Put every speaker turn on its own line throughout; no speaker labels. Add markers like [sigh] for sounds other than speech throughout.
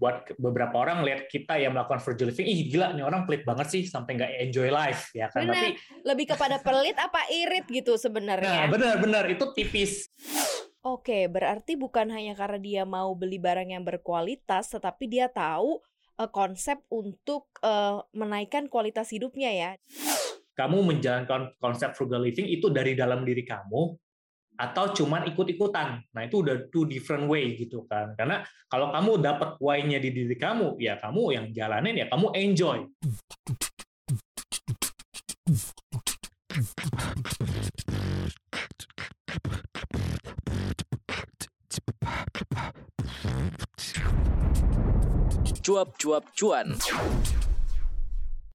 buat beberapa orang lihat kita yang melakukan frugal living, ih gila nih orang pelit banget sih sampai nggak enjoy life ya kan.
Benar. Tapi lebih kepada pelit apa irit gitu sebenarnya.
Nah, benar-benar itu tipis.
Oke, berarti bukan hanya karena dia mau beli barang yang berkualitas, tetapi dia tahu uh, konsep untuk uh, menaikkan kualitas hidupnya ya.
Kamu menjalankan konsep frugal living itu dari dalam diri kamu atau cuman ikut-ikutan. Nah, itu udah two different way gitu kan. Karena kalau kamu dapat why-nya di diri kamu, ya kamu yang jalanin ya kamu enjoy.
Cuap-cuap cuan.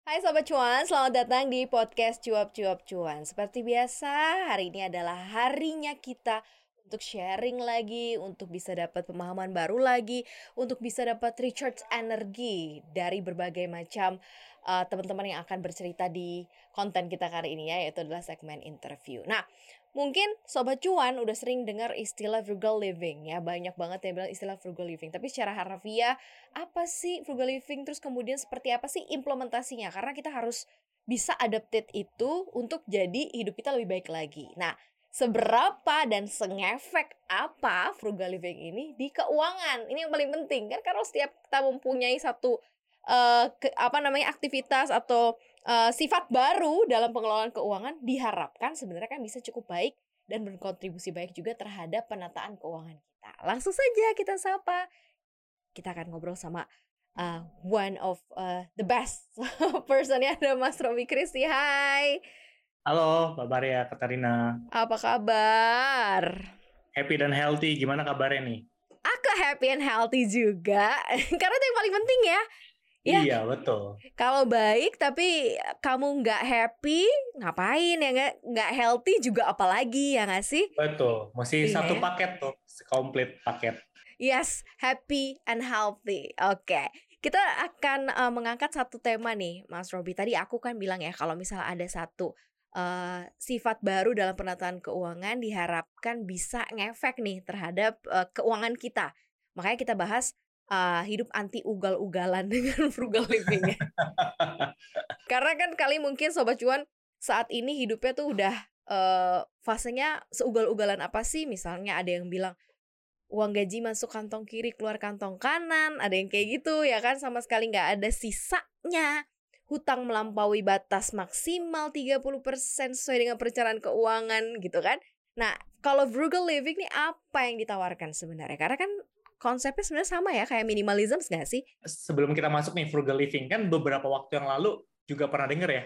Hai Sobat Cuan, selamat datang di podcast Cuap-Cuap Cuan Seperti biasa, hari ini adalah harinya kita untuk sharing lagi, untuk bisa dapat pemahaman baru lagi, untuk bisa dapat recharge energi dari berbagai macam uh, teman-teman yang akan bercerita di konten kita kali ini ya, yaitu adalah segmen interview. Nah, Mungkin sobat cuan udah sering dengar istilah frugal living ya, banyak banget yang bilang istilah frugal living. Tapi secara harfiah apa sih frugal living terus kemudian seperti apa sih implementasinya? Karena kita harus bisa adapted itu untuk jadi hidup kita lebih baik lagi. Nah, seberapa dan sengefek apa frugal living ini di keuangan? Ini yang paling penting kan karena setiap kita mempunyai satu uh, ke, apa namanya aktivitas atau uh, sifat baru dalam pengelolaan keuangan diharapkan sebenarnya kan bisa cukup baik dan berkontribusi baik juga terhadap penataan keuangan kita. Langsung saja kita sapa. Kita akan ngobrol sama uh, one of uh, the best [laughs] person ya ada Mas Romi Kristi. Hai.
Halo, Mbak Maria Katarina.
Apa kabar?
Happy dan healthy. Gimana kabarnya nih?
Aku happy and healthy juga. [laughs] Karena itu yang paling penting ya.
Ya, iya betul.
Kalau baik tapi kamu nggak happy, ngapain ya nggak nggak healthy juga apalagi ya nggak sih?
Betul, masih iya. satu paket tuh, komplit paket.
Yes, happy and healthy. Oke, okay. kita akan uh, mengangkat satu tema nih, Mas Robi. Tadi aku kan bilang ya kalau misalnya ada satu uh, sifat baru dalam penataan keuangan diharapkan bisa ngefek nih terhadap uh, keuangan kita. Makanya kita bahas uh, hidup anti ugal-ugalan [laughs] dengan frugal living ya. [laughs] Karena kan kali mungkin sobat cuan saat ini hidupnya tuh udah uh, fasenya seugal-ugalan apa sih? Misalnya ada yang bilang uang gaji masuk kantong kiri keluar kantong kanan, ada yang kayak gitu ya kan sama sekali nggak ada sisanya. Hutang melampaui batas maksimal 30% sesuai dengan perencanaan keuangan gitu kan. Nah, kalau frugal living nih apa yang ditawarkan sebenarnya? Karena kan konsepnya sebenarnya sama ya kayak minimalism nggak sih?
Sebelum kita masuk nih frugal living kan beberapa waktu yang lalu juga pernah denger ya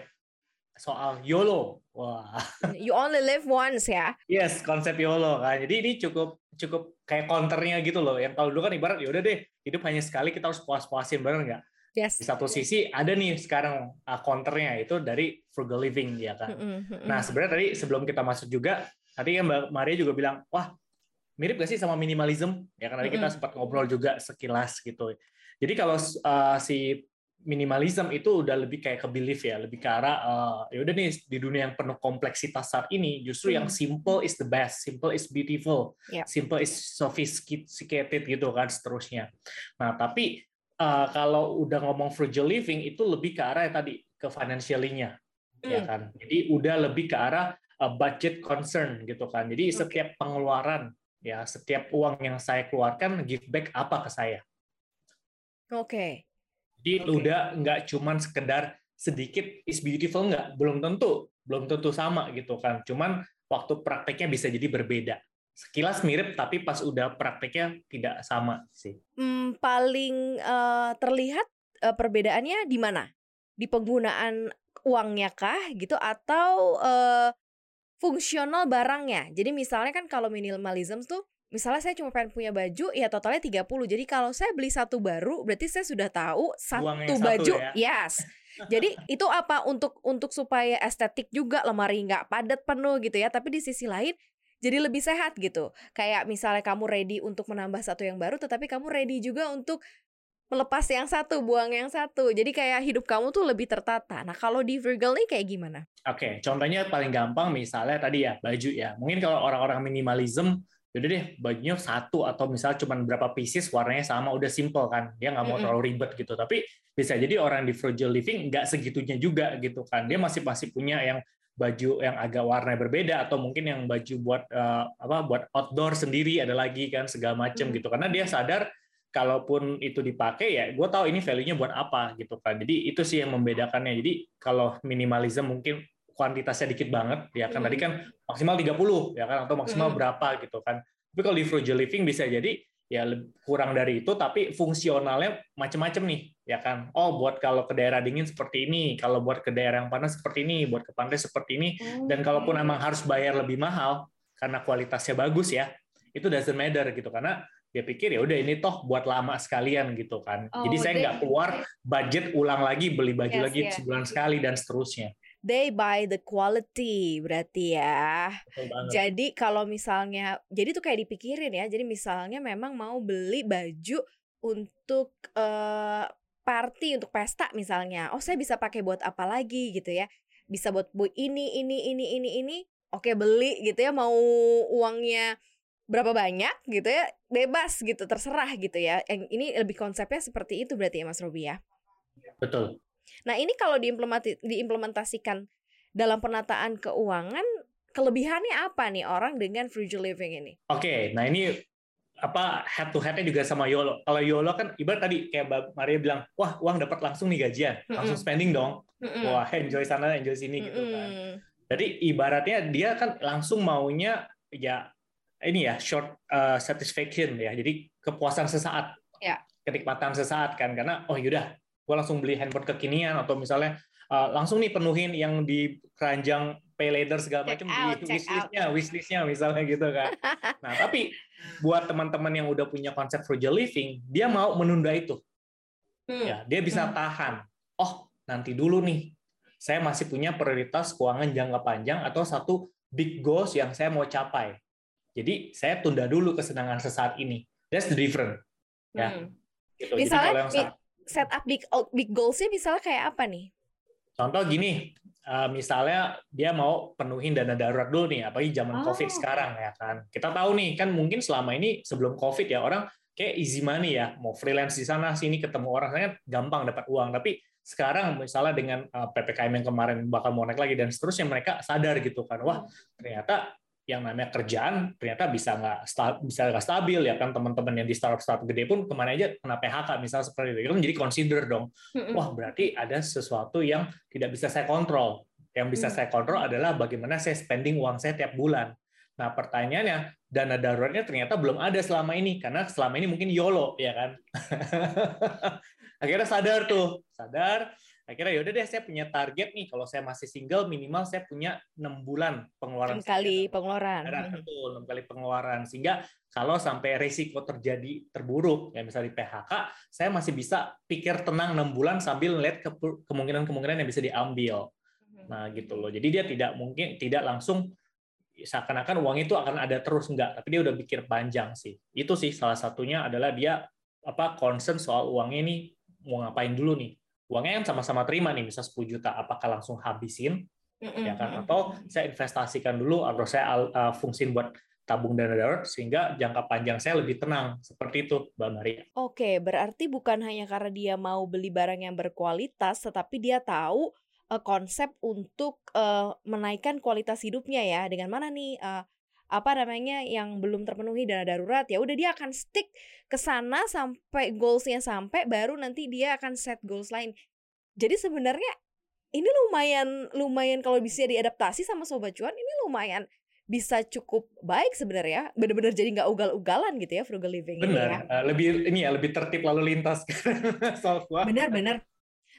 soal YOLO. Wah. [laughs]
You only live once ya?
Yes, konsep YOLO kan. Jadi ini cukup cukup kayak counternya gitu loh. Yang kalau dulu kan ibarat ya udah deh, hidup hanya sekali kita harus puas-puasin bener nggak?
Yes.
Di satu sisi ada nih sekarang uh, counternya itu dari frugal living ya kan. Mm -hmm. Nah sebenarnya tadi sebelum kita masuk juga tadi kan Mbak Maria juga bilang wah mirip gak sih sama minimalism ya karena mm -hmm. kita sempat ngobrol juga sekilas gitu jadi kalau uh, si minimalism itu udah lebih kayak ke belief ya lebih ke arah uh, ya udah nih di dunia yang penuh kompleksitas saat ini justru mm. yang simple is the best simple is beautiful yeah. simple is sophisticated gitu kan seterusnya nah tapi uh, kalau udah ngomong frugal living itu lebih ke arah ya tadi ke financially-nya mm. ya kan jadi udah lebih ke arah uh, budget concern gitu kan jadi okay. setiap pengeluaran ya setiap uang yang saya keluarkan give back apa ke saya.
Oke. Okay.
Jadi okay. udah nggak cuman sekedar sedikit is beautiful nggak, belum tentu, belum tentu sama gitu kan. Cuman waktu prakteknya bisa jadi berbeda. Sekilas mirip tapi pas udah prakteknya tidak sama sih.
Hmm, paling uh, terlihat uh, perbedaannya di mana? Di penggunaan uangnya kah gitu atau uh, fungsional barangnya. Jadi misalnya kan kalau minimalism tuh misalnya saya cuma pengen punya baju ya totalnya 30. Jadi kalau saya beli satu baru berarti saya sudah tahu satu baju. Satu ya? Yes. [laughs] Jadi itu apa untuk untuk supaya estetik juga lemari nggak padat penuh gitu ya. Tapi di sisi lain jadi lebih sehat gitu. Kayak misalnya kamu ready untuk menambah satu yang baru tetapi kamu ready juga untuk melepas yang satu, buang yang satu. Jadi kayak hidup kamu tuh lebih tertata. Nah, kalau di Virgo nih kayak gimana?
Oke, okay, contohnya paling gampang misalnya tadi ya, baju ya. Mungkin kalau orang-orang minimalism Jadi deh bajunya satu atau misalnya cuma berapa pieces warnanya sama udah simple kan dia nggak mau mm -hmm. terlalu ribet gitu tapi bisa jadi orang di frugal living nggak segitunya juga gitu kan dia masih masih punya yang baju yang agak warna berbeda atau mungkin yang baju buat uh, apa buat outdoor sendiri ada lagi kan segala macam mm -hmm. gitu karena dia sadar kalaupun itu dipakai ya gue tahu ini value-nya buat apa gitu kan. Jadi itu sih yang membedakannya. Jadi kalau minimalism mungkin kuantitasnya dikit banget ya kan. Hmm. tadi kan maksimal 30 ya kan atau maksimal hmm. berapa gitu kan. Tapi kalau di frugal living bisa jadi ya kurang dari itu tapi fungsionalnya macam-macam nih ya kan. Oh buat kalau ke daerah dingin seperti ini kalau buat ke daerah yang panas seperti ini buat ke pantai seperti ini. Dan kalaupun emang harus bayar lebih mahal karena kualitasnya bagus ya itu doesn't matter gitu. Karena dia pikir ya udah ini toh buat lama sekalian gitu kan oh, jadi saya nggak keluar budget ulang lagi beli baju yes, lagi yes. sebulan sekali dan seterusnya
they buy the quality berarti ya. Jadi kalau misalnya jadi tuh kayak dipikirin ya. Jadi misalnya memang mau beli baju untuk uh, party untuk pesta misalnya. Oh, saya bisa pakai buat apa lagi gitu ya. Bisa buat bu ini ini ini ini ini. Oke, beli gitu ya. Mau uangnya berapa banyak gitu ya bebas gitu terserah gitu ya yang ini lebih konsepnya seperti itu berarti ya Mas Robi ya
betul
Nah, ini kalau diimplementasikan dalam penataan keuangan, kelebihannya apa nih orang dengan frugal living ini?
Oke, okay, nah ini apa head to headnya juga sama YOLO. Kalau YOLO kan ibarat tadi kayak Mbak Maria bilang, wah uang dapat langsung nih gajian, langsung spending dong. Wah enjoy sana, enjoy sini gitu kan. Jadi ibaratnya dia kan langsung maunya ya ini ya short uh, satisfaction ya. Jadi kepuasan sesaat, ya. kenikmatan sesaat kan karena oh yaudah gue langsung beli handphone kekinian atau misalnya uh, langsung nih penuhin yang di keranjang pay later segala macam di wishlistnya wishlistnya misalnya gitu kan [laughs] nah tapi buat teman-teman yang udah punya konsep frugal living dia mau menunda itu hmm. ya dia bisa hmm. tahan oh nanti dulu nih saya masih punya prioritas keuangan jangka panjang atau satu big goals yang saya mau capai jadi saya tunda dulu kesenangan sesaat ini that's the different ya hmm.
gitu. misalnya Jadi setup big big goalsnya misalnya kayak apa nih?
Contoh gini, uh, misalnya dia mau penuhin dana darurat dulu nih, apalagi zaman oh. COVID sekarang ya kan. Kita tahu nih kan mungkin selama ini sebelum COVID ya orang kayak easy money ya, mau freelance di sana sini ketemu orang saya gampang dapat uang. Tapi sekarang misalnya dengan uh, ppkm yang kemarin bakal mau naik lagi dan seterusnya mereka sadar gitu kan, wah ternyata yang namanya kerjaan ternyata bisa nggak bisa nggak stabil ya kan teman-teman yang di startup startup gede pun ke mana aja kena PHK misalnya seperti itu. Itu kan jadi consider dong. Wah berarti ada sesuatu yang tidak bisa saya kontrol. Yang bisa mm. saya kontrol adalah bagaimana saya spending uang saya tiap bulan. Nah pertanyaannya dana daruratnya ternyata belum ada selama ini karena selama ini mungkin YOLO ya kan? [laughs] Akhirnya sadar tuh sadar akhirnya yaudah deh saya punya target nih. Kalau saya masih single minimal saya punya enam bulan pengeluaran
enam kali pengeluaran.
Hmm. betul enam kali pengeluaran. Sehingga kalau sampai resiko terjadi terburuk ya misalnya di PHK saya masih bisa pikir tenang enam bulan sambil melihat kemungkinan-kemungkinan yang bisa diambil. Hmm. nah gitu loh. Jadi dia tidak mungkin tidak langsung seakan-akan uang itu akan ada terus enggak. Tapi dia udah pikir panjang sih. Itu sih salah satunya adalah dia apa concern soal uangnya ini mau ngapain dulu nih uangnya yang sama-sama terima nih, misal 10 juta, apakah langsung habisin, mm-hmm. ya kan? Atau saya investasikan dulu, atau saya uh, fungsiin buat tabung dana darurat sehingga jangka panjang saya lebih tenang seperti itu Mbak Maria.
Oke, berarti bukan hanya karena dia mau beli barang yang berkualitas, tetapi dia tahu uh, konsep untuk uh, menaikkan kualitas hidupnya ya. Dengan mana nih uh, apa namanya yang belum terpenuhi dana darurat ya udah dia akan stick ke sana sampai goalsnya sampai baru nanti dia akan set goals lain jadi sebenarnya ini lumayan lumayan kalau bisa diadaptasi sama sobat cuan ini lumayan bisa cukup baik sebenarnya. Benar-benar jadi nggak ugal-ugalan gitu ya frugal living
benar
ini ya.
Uh, lebih ini ya lebih tertib lalu lintas [laughs]
benar-benar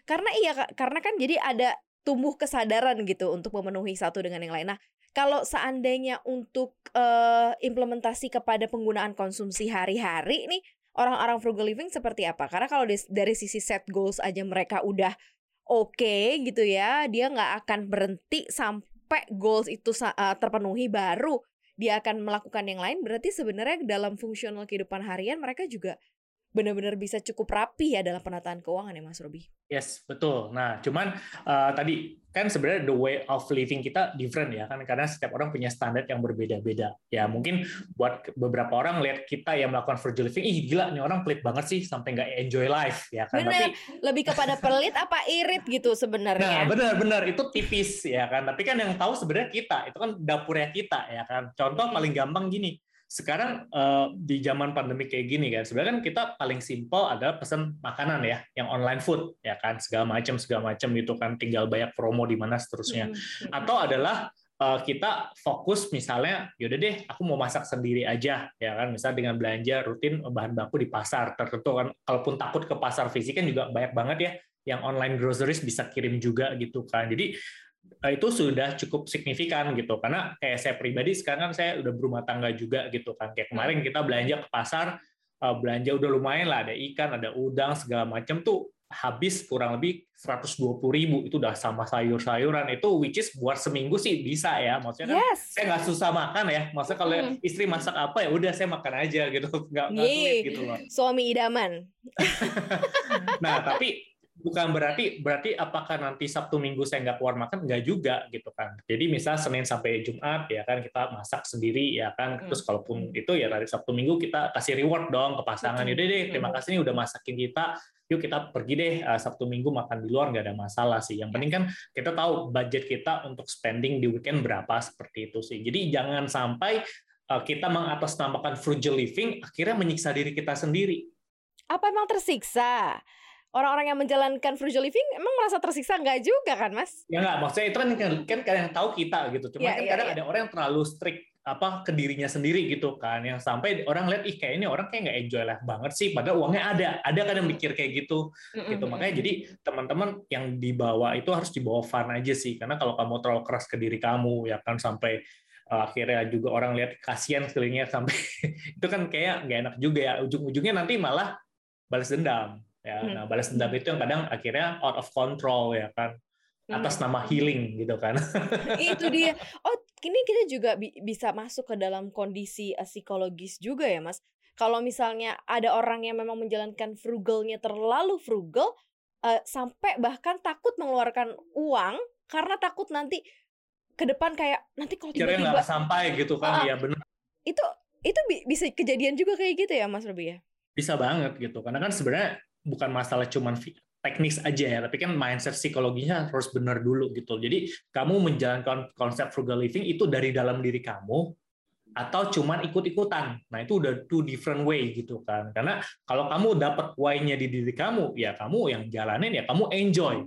karena iya karena kan jadi ada tumbuh kesadaran gitu untuk memenuhi satu dengan yang lain. Nah kalau seandainya untuk uh, implementasi kepada penggunaan konsumsi hari-hari nih orang-orang frugal living seperti apa? Karena kalau dari sisi set goals aja mereka udah oke okay, gitu ya, dia nggak akan berhenti sampai goals itu uh, terpenuhi baru dia akan melakukan yang lain. Berarti sebenarnya dalam fungsional kehidupan harian mereka juga benar-benar bisa cukup rapi ya dalam penataan keuangan ya Mas Robi.
Yes, betul. Nah, cuman uh, tadi kan sebenarnya the way of living kita different ya kan karena setiap orang punya standar yang berbeda-beda. Ya mungkin buat beberapa orang lihat kita yang melakukan frugal living, ih gila nih orang pelit banget sih sampai nggak enjoy life ya kan.
Bener, Tapi lebih kepada pelit apa irit gitu sebenarnya.
Nah, benar-benar itu tipis ya kan. Tapi kan yang tahu sebenarnya kita, itu kan dapurnya kita ya kan. Contoh paling gampang gini sekarang uh, di zaman pandemi kayak gini kan sebenarnya kan kita paling simpel adalah pesan makanan ya yang online food ya kan segala macam segala macam itu kan tinggal banyak promo di mana seterusnya. Mm-hmm. atau adalah uh, kita fokus misalnya yaudah deh aku mau masak sendiri aja ya kan misal dengan belanja rutin bahan baku di pasar tertentu kan. Kalaupun takut ke pasar fisik kan juga banyak banget ya yang online groceries bisa kirim juga gitu kan. Jadi itu sudah cukup signifikan gitu. Karena kayak saya pribadi sekarang kan saya udah berumah tangga juga gitu kan. Kayak kemarin hmm. kita belanja ke pasar eh, belanja udah lumayan lah. Ada ikan ada udang segala macam tuh habis kurang lebih 120 ribu. Itu udah sama sayur-sayuran. Itu which is buat seminggu sih bisa ya. Maksudnya kan yes. saya nggak susah makan ya. Maksudnya kalau hmm. istri masak apa ya udah saya makan aja gitu. [laughs] Nggak sulit gitu loh.
Suami idaman. [laughs]
Nah tapi bukan berarti berarti apakah nanti Sabtu Minggu saya nggak keluar makan? Nggak juga gitu kan. Jadi misal Senin sampai Jumat ya kan kita masak sendiri ya kan. Hmm. terus kalaupun itu ya dari Sabtu Minggu kita kasih reward dong ke pasangan. Yaudah deh terima hmm. kasih nih udah masakin kita. Yuk kita pergi deh uh, Sabtu Minggu makan di luar nggak ada masalah sih. Yang penting kan kita tahu budget kita untuk spending di weekend berapa seperti itu sih. Jadi jangan sampai uh, kita mengatasnamakan frugal living akhirnya menyiksa diri kita sendiri.
Apa emang tersiksa orang-orang yang menjalankan frugal living emang merasa tersiksa nggak juga kan mas?
Ya nggak, maksudnya itu kan kan kadang tahu kita gitu. Cuma ya, kan ya, kadang ya. ada orang yang terlalu strict apa ke dirinya sendiri gitu kan yang sampai orang lihat ih kayak ini orang kayak nggak enjoy life banget sih padahal uangnya ada ada kan yang mikir kayak gitu mm-hmm. gitu makanya jadi teman-teman yang dibawa itu harus dibawa fun aja sih karena kalau kamu terlalu keras ke diri kamu ya kan sampai uh, akhirnya juga orang lihat kasihan sekelilingnya sampai [laughs] itu kan kayak nggak enak juga ya ujung-ujungnya nanti malah balas dendam ya hmm. nah balas dendam itu yang kadang akhirnya out of control ya kan. Atas hmm. nama healing gitu kan. [laughs]
Itu dia. Oh ini kita juga bi bisa masuk ke dalam kondisi uh, psikologis juga ya mas. Kalau misalnya ada orang yang memang menjalankan frugalnya terlalu frugal uh, sampai bahkan takut mengeluarkan uang karena takut nanti ke depan kayak nanti kalau tiba-tiba
nggak sampai gitu kan. Uh, ya benar
itu itu bi bisa kejadian juga kayak gitu ya mas Robi ya?
Bisa banget gitu. Karena kan sebenarnya bukan masalah cuman teknis aja ya, tapi kan mindset psikologinya harus benar dulu gitu. Jadi kamu menjalankan konsep frugal living itu dari dalam diri kamu atau cuman ikut-ikutan. Nah, itu udah two different way gitu kan. Karena kalau kamu dapat why-nya di diri kamu, ya kamu yang jalanin ya kamu enjoy.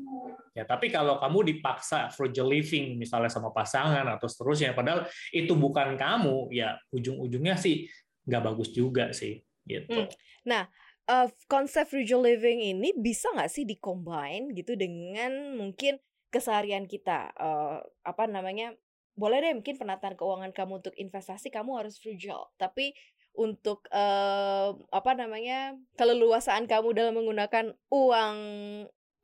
Ya, tapi kalau kamu dipaksa frugal living misalnya sama pasangan atau seterusnya padahal itu bukan kamu, ya ujung-ujungnya sih nggak bagus juga sih gitu. Hmm.
Nah, uh, konsep frugal living ini bisa nggak sih dikombine gitu dengan mungkin keseharian kita? Uh, apa namanya boleh deh mungkin penataan keuangan kamu untuk investasi kamu harus frugal tapi untuk uh, apa namanya keleluasaan kamu dalam menggunakan uang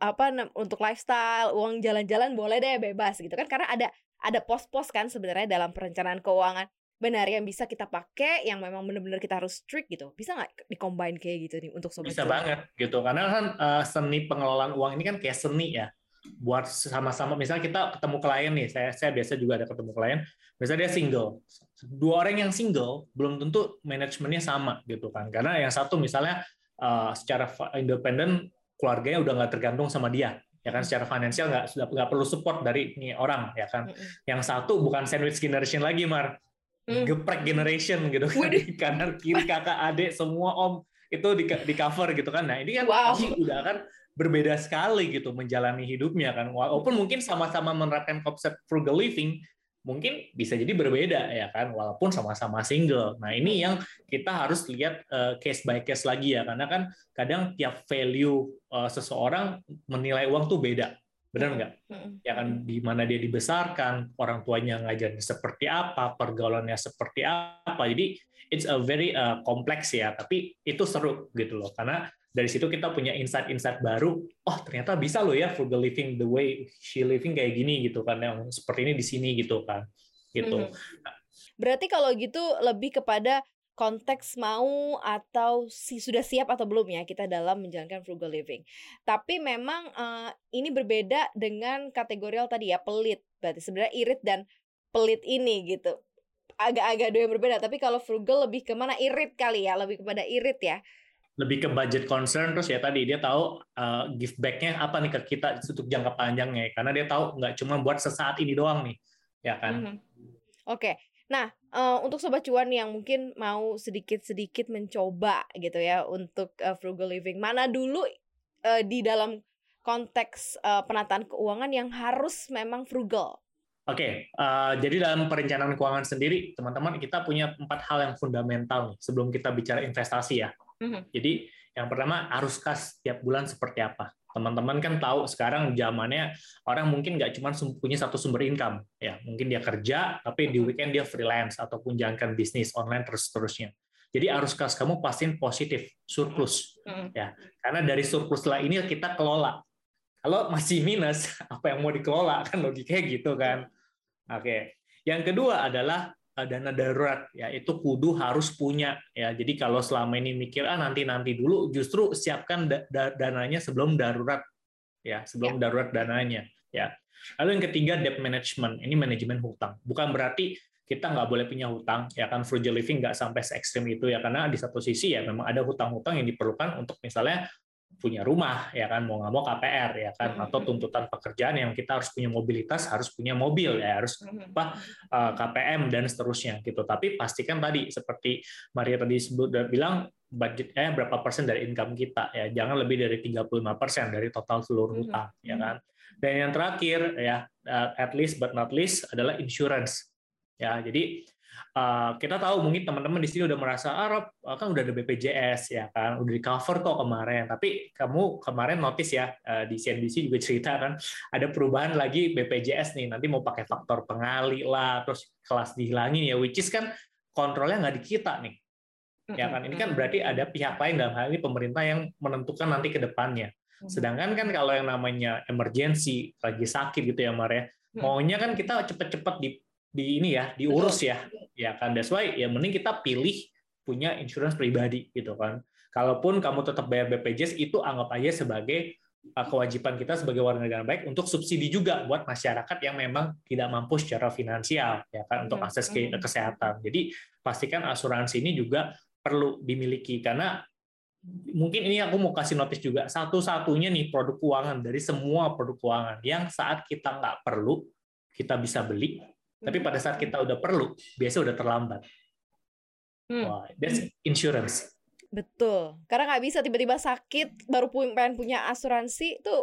apa untuk lifestyle uang jalan-jalan boleh deh bebas gitu kan? Karena ada ada pos-pos kan sebenarnya dalam perencanaan keuangan benar yang bisa kita pakai yang memang benar-benar kita harus strict gitu. Bisa nggak dicombine kayak gitu nih untuk sobat
bisa banget gitu. Karena kan uh, seni pengelolaan uang ini kan kayak seni ya. Buat sama-sama misalnya kita ketemu klien nih saya saya biasa juga ada ketemu klien misalnya dia single. Dua orang yang single belum tentu manajemennya sama gitu kan. Karena yang satu misalnya uh, secara independen keluarganya udah nggak tergantung sama dia ya kan? Secara finansial nggak sudah nggak perlu support dari ini orang ya kan? Yang satu bukan sandwich generation lagi mar hmm. geprek generation gitu kan. Di kanan kiri kakak adik semua om itu di, di cover gitu kan. Nah ini kan wow. udah kan berbeda sekali gitu menjalani hidupnya kan. Walaupun mungkin sama-sama menerapkan konsep frugal living mungkin bisa jadi berbeda ya kan? Walaupun sama-sama single. Nah, ini yang kita harus lihat uh, case by case lagi ya. Karena kan kadang tiap value uh, seseorang menilai uang tuh beda benar nggak? Ya kan di mana dia dibesarkan, orang tuanya ngajarnya seperti apa, pergaulannya seperti apa. Jadi it's a very uh, kompleks ya, tapi itu seru gitu loh. Karena dari situ kita punya insight-insight baru. Oh ternyata bisa loh ya frugal living the way she living kayak gini gitu kan, yang seperti ini di sini gitu kan, gitu.
Berarti kalau gitu lebih kepada konteks mau atau si sudah siap atau belum ya kita dalam menjalankan frugal living. Tapi memang uh, ini berbeda dengan kategorial tadi ya pelit. Berarti sebenarnya irit dan pelit ini gitu. Agak-agak dua yang berbeda. Tapi kalau frugal lebih ke mana irit kali ya, lebih kepada irit ya.
Lebih ke budget concern terus ya tadi dia tahu uh, give back-nya apa nih ke kita untuk jangka panjangnya karena dia tahu nggak cuma buat sesaat ini doang nih ya kan. Mm -hmm.
Oke, okay. Nah, uh, untuk sobat cuan yang mungkin mau sedikit-sedikit mencoba gitu ya untuk uh, frugal living, mana dulu uh, di dalam konteks uh, penataan keuangan yang harus memang frugal?
Oke, okay, uh, jadi dalam perencanaan keuangan sendiri, teman-teman kita punya empat hal yang fundamental nih sebelum kita bicara investasi ya. Mm -hmm. Jadi yang pertama harus kas tiap bulan seperti apa teman-teman kan tahu sekarang zamannya orang mungkin nggak cuma punya satu sumber income. Ya mungkin dia kerja tapi di weekend dia freelance ataupun jalankan bisnis online terus terusnya. Jadi arus kas kamu pastiin positif surplus. Ya karena dari surplus lah ini kita kelola. Kalau masih minus [laughs] apa yang mau dikelola? Kan logikanya gitu kan. Oke. Yang kedua adalah dana darurat ya itu kudu harus punya ya. Jadi kalau selama ini mikir ah nanti nanti dulu justru siapkan da da dananya sebelum darurat ya sebelum ya. darurat dananya ya. Lalu yang ketiga debt management. Ini manajemen hutang. Bukan berarti kita nggak boleh punya hutang ya kan? Frugal living nggak sampai se ekstrim itu ya. Karena di satu sisi ya memang ada hutang-hutang yang diperlukan untuk misalnya punya rumah ya kan? Mau nggak mau KPR ya kan? Atau tuntutan pekerjaan yang kita harus punya mobilitas harus punya mobil ya harus apa eh, KPM dan seterusnya gitu. Tapi pastikan tadi seperti Maria tadi sebut bilang budget eh berapa persen dari income kita ya. Jangan lebih dari 35 persen dari total seluruh hutang ya kan? Dan yang terakhir ya eh, at least but not least adalah insurance. Ya jadi uh, kita tahu mungkin teman-teman di sini udah merasa ah Rob ah, kan udah ada BPJS ya kan udah di cover kok kemarin. Tapi kamu kemarin notice ya uh, di CNBC juga [laughs] cerita kan ada perubahan lagi BPJS nih nanti mau pakai faktor pengali lah terus kelas dihilangin ya which is kan kontrolnya nggak di kita nih. Ya kan? Ini kan berarti ada pihak lain dalam hal ini pemerintah yang menentukan nanti ke depannya. Sedangkan kan kalau yang namanya emergency lagi sakit gitu ya Mar ya maunya kan kita cepet-cepet di di ini ya diurus ya. Ya kan that's why ya mending kita pilih punya insurance pribadi gitu kan. Kalaupun kamu tetap bayar BPJS itu anggap aja sebagai uh, kewajiban kita sebagai warga negara baik untuk subsidi juga buat masyarakat yang memang tidak mampu secara finansial ya kan untuk hmm, akses ke hmm. kesehatan. Jadi pastikan asuransi ini juga perlu dimiliki karena mungkin ini aku mau kasih notice juga satu-satunya nih produk keuangan dari semua produk keuangan yang saat kita nggak perlu kita bisa beli tapi pada saat kita udah perlu, biasa udah terlambat. Hmm. Wah, that's insurance.
Betul. Karena nggak bisa tiba-tiba sakit baru pengen punya asuransi itu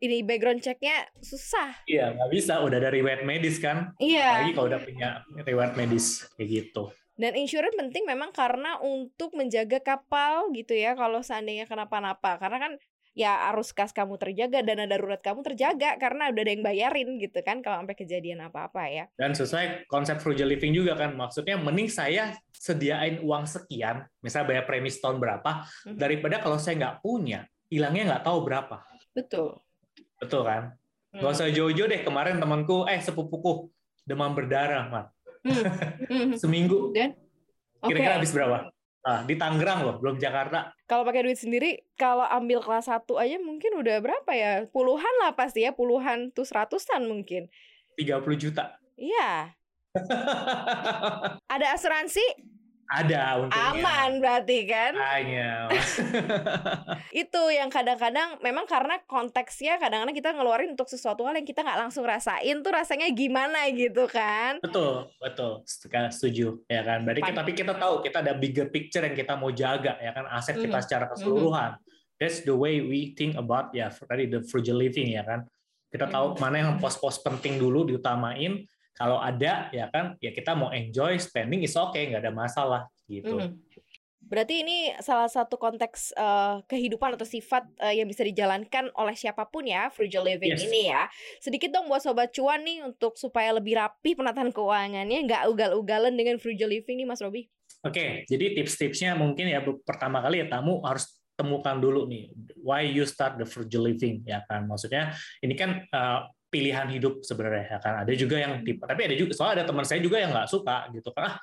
ini background checknya susah.
Iya, nggak bisa. Udah dari riwayat medis kan.
Iya.
Lagi kalau udah punya riwayat medis kayak gitu.
Dan insurance penting memang karena untuk menjaga kapal gitu ya kalau seandainya kenapa-napa. Karena kan ya arus kas kamu terjaga, dana darurat kamu terjaga karena udah ada yang bayarin gitu kan kalau sampai kejadian apa-apa ya.
Dan sesuai konsep frugal living juga kan, maksudnya mending saya sediain uang sekian, misalnya bayar premi tahun berapa, mm-hmm. daripada kalau saya nggak punya, hilangnya nggak tahu berapa.
Betul.
Betul kan? Mm. Gak usah jauh-jauh deh, kemarin temanku, eh sepupuku, demam berdarah, Mat. Mm. [laughs] Seminggu. Dan? Kira-kira okay. habis berapa? Ah, di Tangerang loh, belum Jakarta.
Kalau pakai duit sendiri, kalau ambil kelas 1 aja mungkin udah berapa ya? Puluhan lah pasti ya, puluhan tuh seratusan mungkin.
30 juta.
Iya. [laughs] Ada asuransi?
Ada untungnya.
Aman berarti kan?
Hanya. [laughs]
itu yang kadang-kadang memang karena konteksnya kadang-kadang kita ngeluarin untuk sesuatu hal yang kita nggak langsung rasain tuh rasanya gimana gitu kan?
Betul, betul. Setuju ya kan. Berarti kita, tapi kita tahu kita ada bigger picture yang kita mau jaga ya kan aset kita mm -hmm. secara keseluruhan. Mm -hmm. That's the way we think about ya tadi the frugal living ya kan. Kita tahu mm -hmm. mana yang pos-pos penting dulu diutamain, kalau ada ya kan ya kita mau enjoy spending is okay nggak ada masalah gitu mm.
berarti ini salah satu konteks uh, kehidupan atau sifat uh, yang bisa dijalankan oleh siapa pun ya frugal living yes. ini ya sedikit dong buat sobat cuan nih untuk supaya lebih rapi penataan keuangannya nggak ugal-ugalan dengan frugal living nih mas Robi
Oke, okay, jadi tips-tipsnya mungkin ya pertama kali ya tamu harus temukan dulu nih why you start the frugal living ya kan maksudnya ini kan uh, pilihan hidup sebenarnya ya kan ada juga yang tipe tapi ada juga soalnya ada teman saya juga yang nggak suka gitu kan ah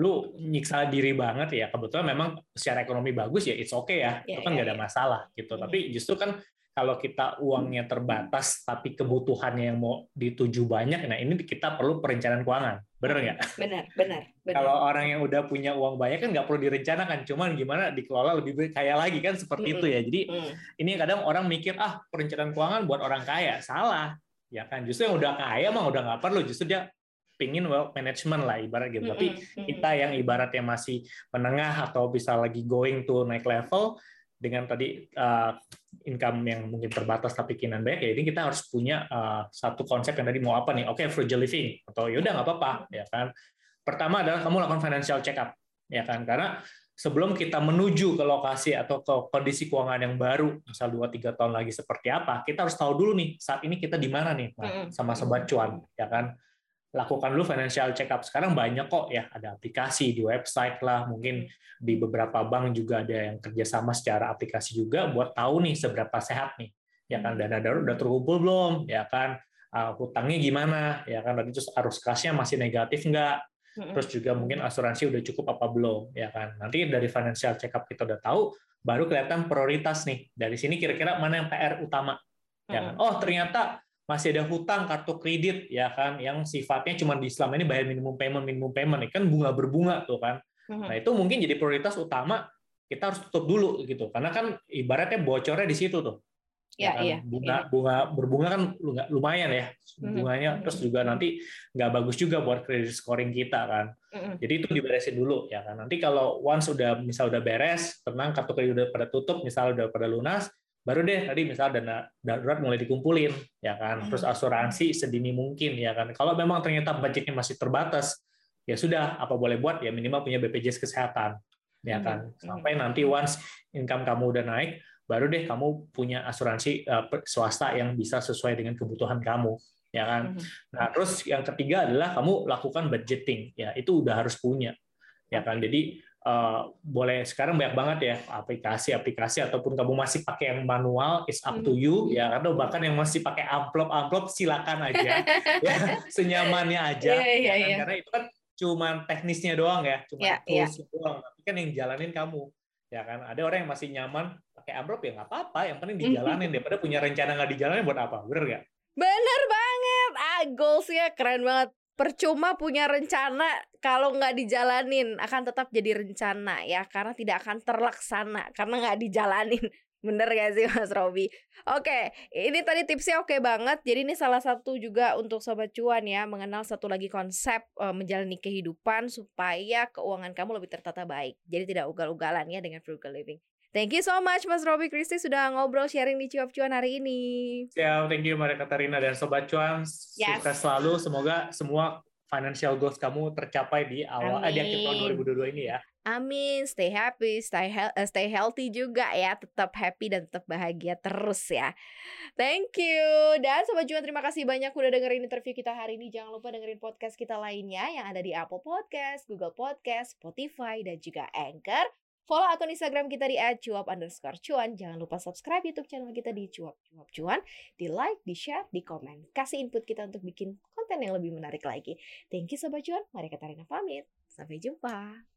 lu nyiksa diri banget ya kebetulan memang secara ekonomi bagus ya it's okay ya yeah, itu kan nggak yeah, ada iya. masalah gitu yeah. tapi justru kan kalau kita uangnya terbatas tapi kebutuhannya yang mau dituju banyak nah ini kita perlu perencanaan keuangan benar nggak
benar benar, benar.
kalau orang yang udah punya uang banyak kan nggak perlu direncanakan cuman gimana dikelola lebih kaya lagi kan seperti mm -hmm. itu ya jadi mm. ini kadang orang mikir ah perencanaan keuangan buat orang kaya salah ya kan justru yang udah kaya mah udah nggak perlu justru dia pingin wealth management lah ibarat gitu. Tapi kita yang ibaratnya masih menengah atau bisa lagi going to naik level dengan tadi uh, income yang mungkin terbatas tapi kinan banyak ya ini kita harus punya uh, satu konsep yang tadi mau apa nih? Oke okay, frugal living atau yaudah nggak apa-apa ya kan? Pertama adalah kamu lakukan financial check up ya kan? Karena sebelum kita menuju ke lokasi atau ke kondisi keuangan yang baru misal 2-3 tahun lagi seperti apa kita harus tahu dulu nih saat ini kita di mana nih nah, sama sobat cuan ya kan? Lakukan dulu financial check up. Sekarang banyak kok ya, ada aplikasi di website lah, mungkin di beberapa bank juga ada yang kerjasama secara aplikasi juga buat tahu nih seberapa sehat nih, ya kan? Dana darurat udah terkumpul belum, ya kan? Uh, hutangnya gimana, ya kan? Tadi terus arus kasnya masih negatif nggak, terus juga mungkin asuransi udah cukup apa belum, ya kan? Nanti dari financial check up kita udah tahu, baru kelihatan prioritas nih. Dari sini kira-kira mana yang PR utama, ya kan? Oh ternyata masih ada hutang kartu kredit ya kan? Yang sifatnya cuma di Islam ini bayar minimum payment minimum payment. Kan? Bunga berbunga tuh kan? Nah itu mungkin jadi prioritas utama kita harus tutup dulu gitu. Karena kan ibaratnya bocornya di situ tuh
ya, ya kan?
iya, bunga iya. bunga berbunga kan lumayan ya hmm. bunganya terus juga nanti nggak bagus juga buat credit scoring kita kan hmm. jadi itu diberesin dulu ya kan nanti kalau once sudah misal udah beres tenang kartu kredit udah pada tutup misal udah pada lunas baru deh tadi misal dana darurat mulai dikumpulin ya kan hmm. terus asuransi sedini mungkin ya kan kalau memang ternyata budgetnya masih terbatas ya sudah apa boleh buat ya minimal punya BPJS kesehatan ya kan hmm. sampai nanti once income kamu udah naik baru deh kamu punya asuransi uh, swasta yang bisa sesuai dengan kebutuhan kamu ya kan hmm. nah terus yang ketiga adalah kamu lakukan budgeting ya itu udah harus punya ya kan jadi Uh, boleh sekarang banyak banget ya aplikasi-aplikasi ataupun kamu masih pakai yang manual is up to you hmm. ya atau bahkan yang masih pakai amplop amplop silakan aja ya [laughs] senyamannya aja yeah, yeah, ya kan? yeah. karena itu kan cuma teknisnya doang ya cuma yeah, iya. tools yeah. doang tapi kan yang jalanin kamu ya kan ada orang yang masih nyaman pakai amplop ya nggak apa-apa. Yang penting [laughs] dijalanin. Daripada punya rencana nggak dijalanin buat apa? Bener nggak?
Bener banget. Ah goalsnya keren banget. Percuma punya rencana kalau nggak dijalanin. Akan tetap jadi rencana ya. Karena tidak akan terlaksana. Karena nggak dijalanin. [laughs] Bener gak sih Mas Robi? Oke, ini tadi tipsnya oke banget. Jadi ini salah satu juga untuk sobat cuan ya. Mengenal satu lagi konsep uh, menjalani kehidupan supaya keuangan kamu lebih tertata baik. Jadi tidak ugal-ugalan ya dengan frugal living. Thank you so much Mas Robi Kristi sudah ngobrol sharing di Cuap Cuan hari ini.
Ya, thank you Maria Katarina dan Sobat Cuan. Yes. Sukses selalu. Semoga semua financial goals kamu tercapai di awal eh, di akhir tahun 2022 ini ya.
Amin, stay happy, stay he uh, stay healthy juga ya, tetap happy dan tetap bahagia terus ya. Thank you. Dan sobat Cuan terima kasih banyak udah dengerin interview kita hari ini. Jangan lupa dengerin podcast kita lainnya yang ada di Apple Podcast, Google Podcast, Spotify dan juga Anchor. Follow akun Instagram kita di @cuap underscore cuan. Jangan lupa subscribe YouTube channel kita di cuap cuap cuan. Di like, di share, di komen. Kasih input kita untuk bikin konten yang lebih menarik lagi. Thank you Sobat Cuan. Mari Katarina pamit. Sampai jumpa.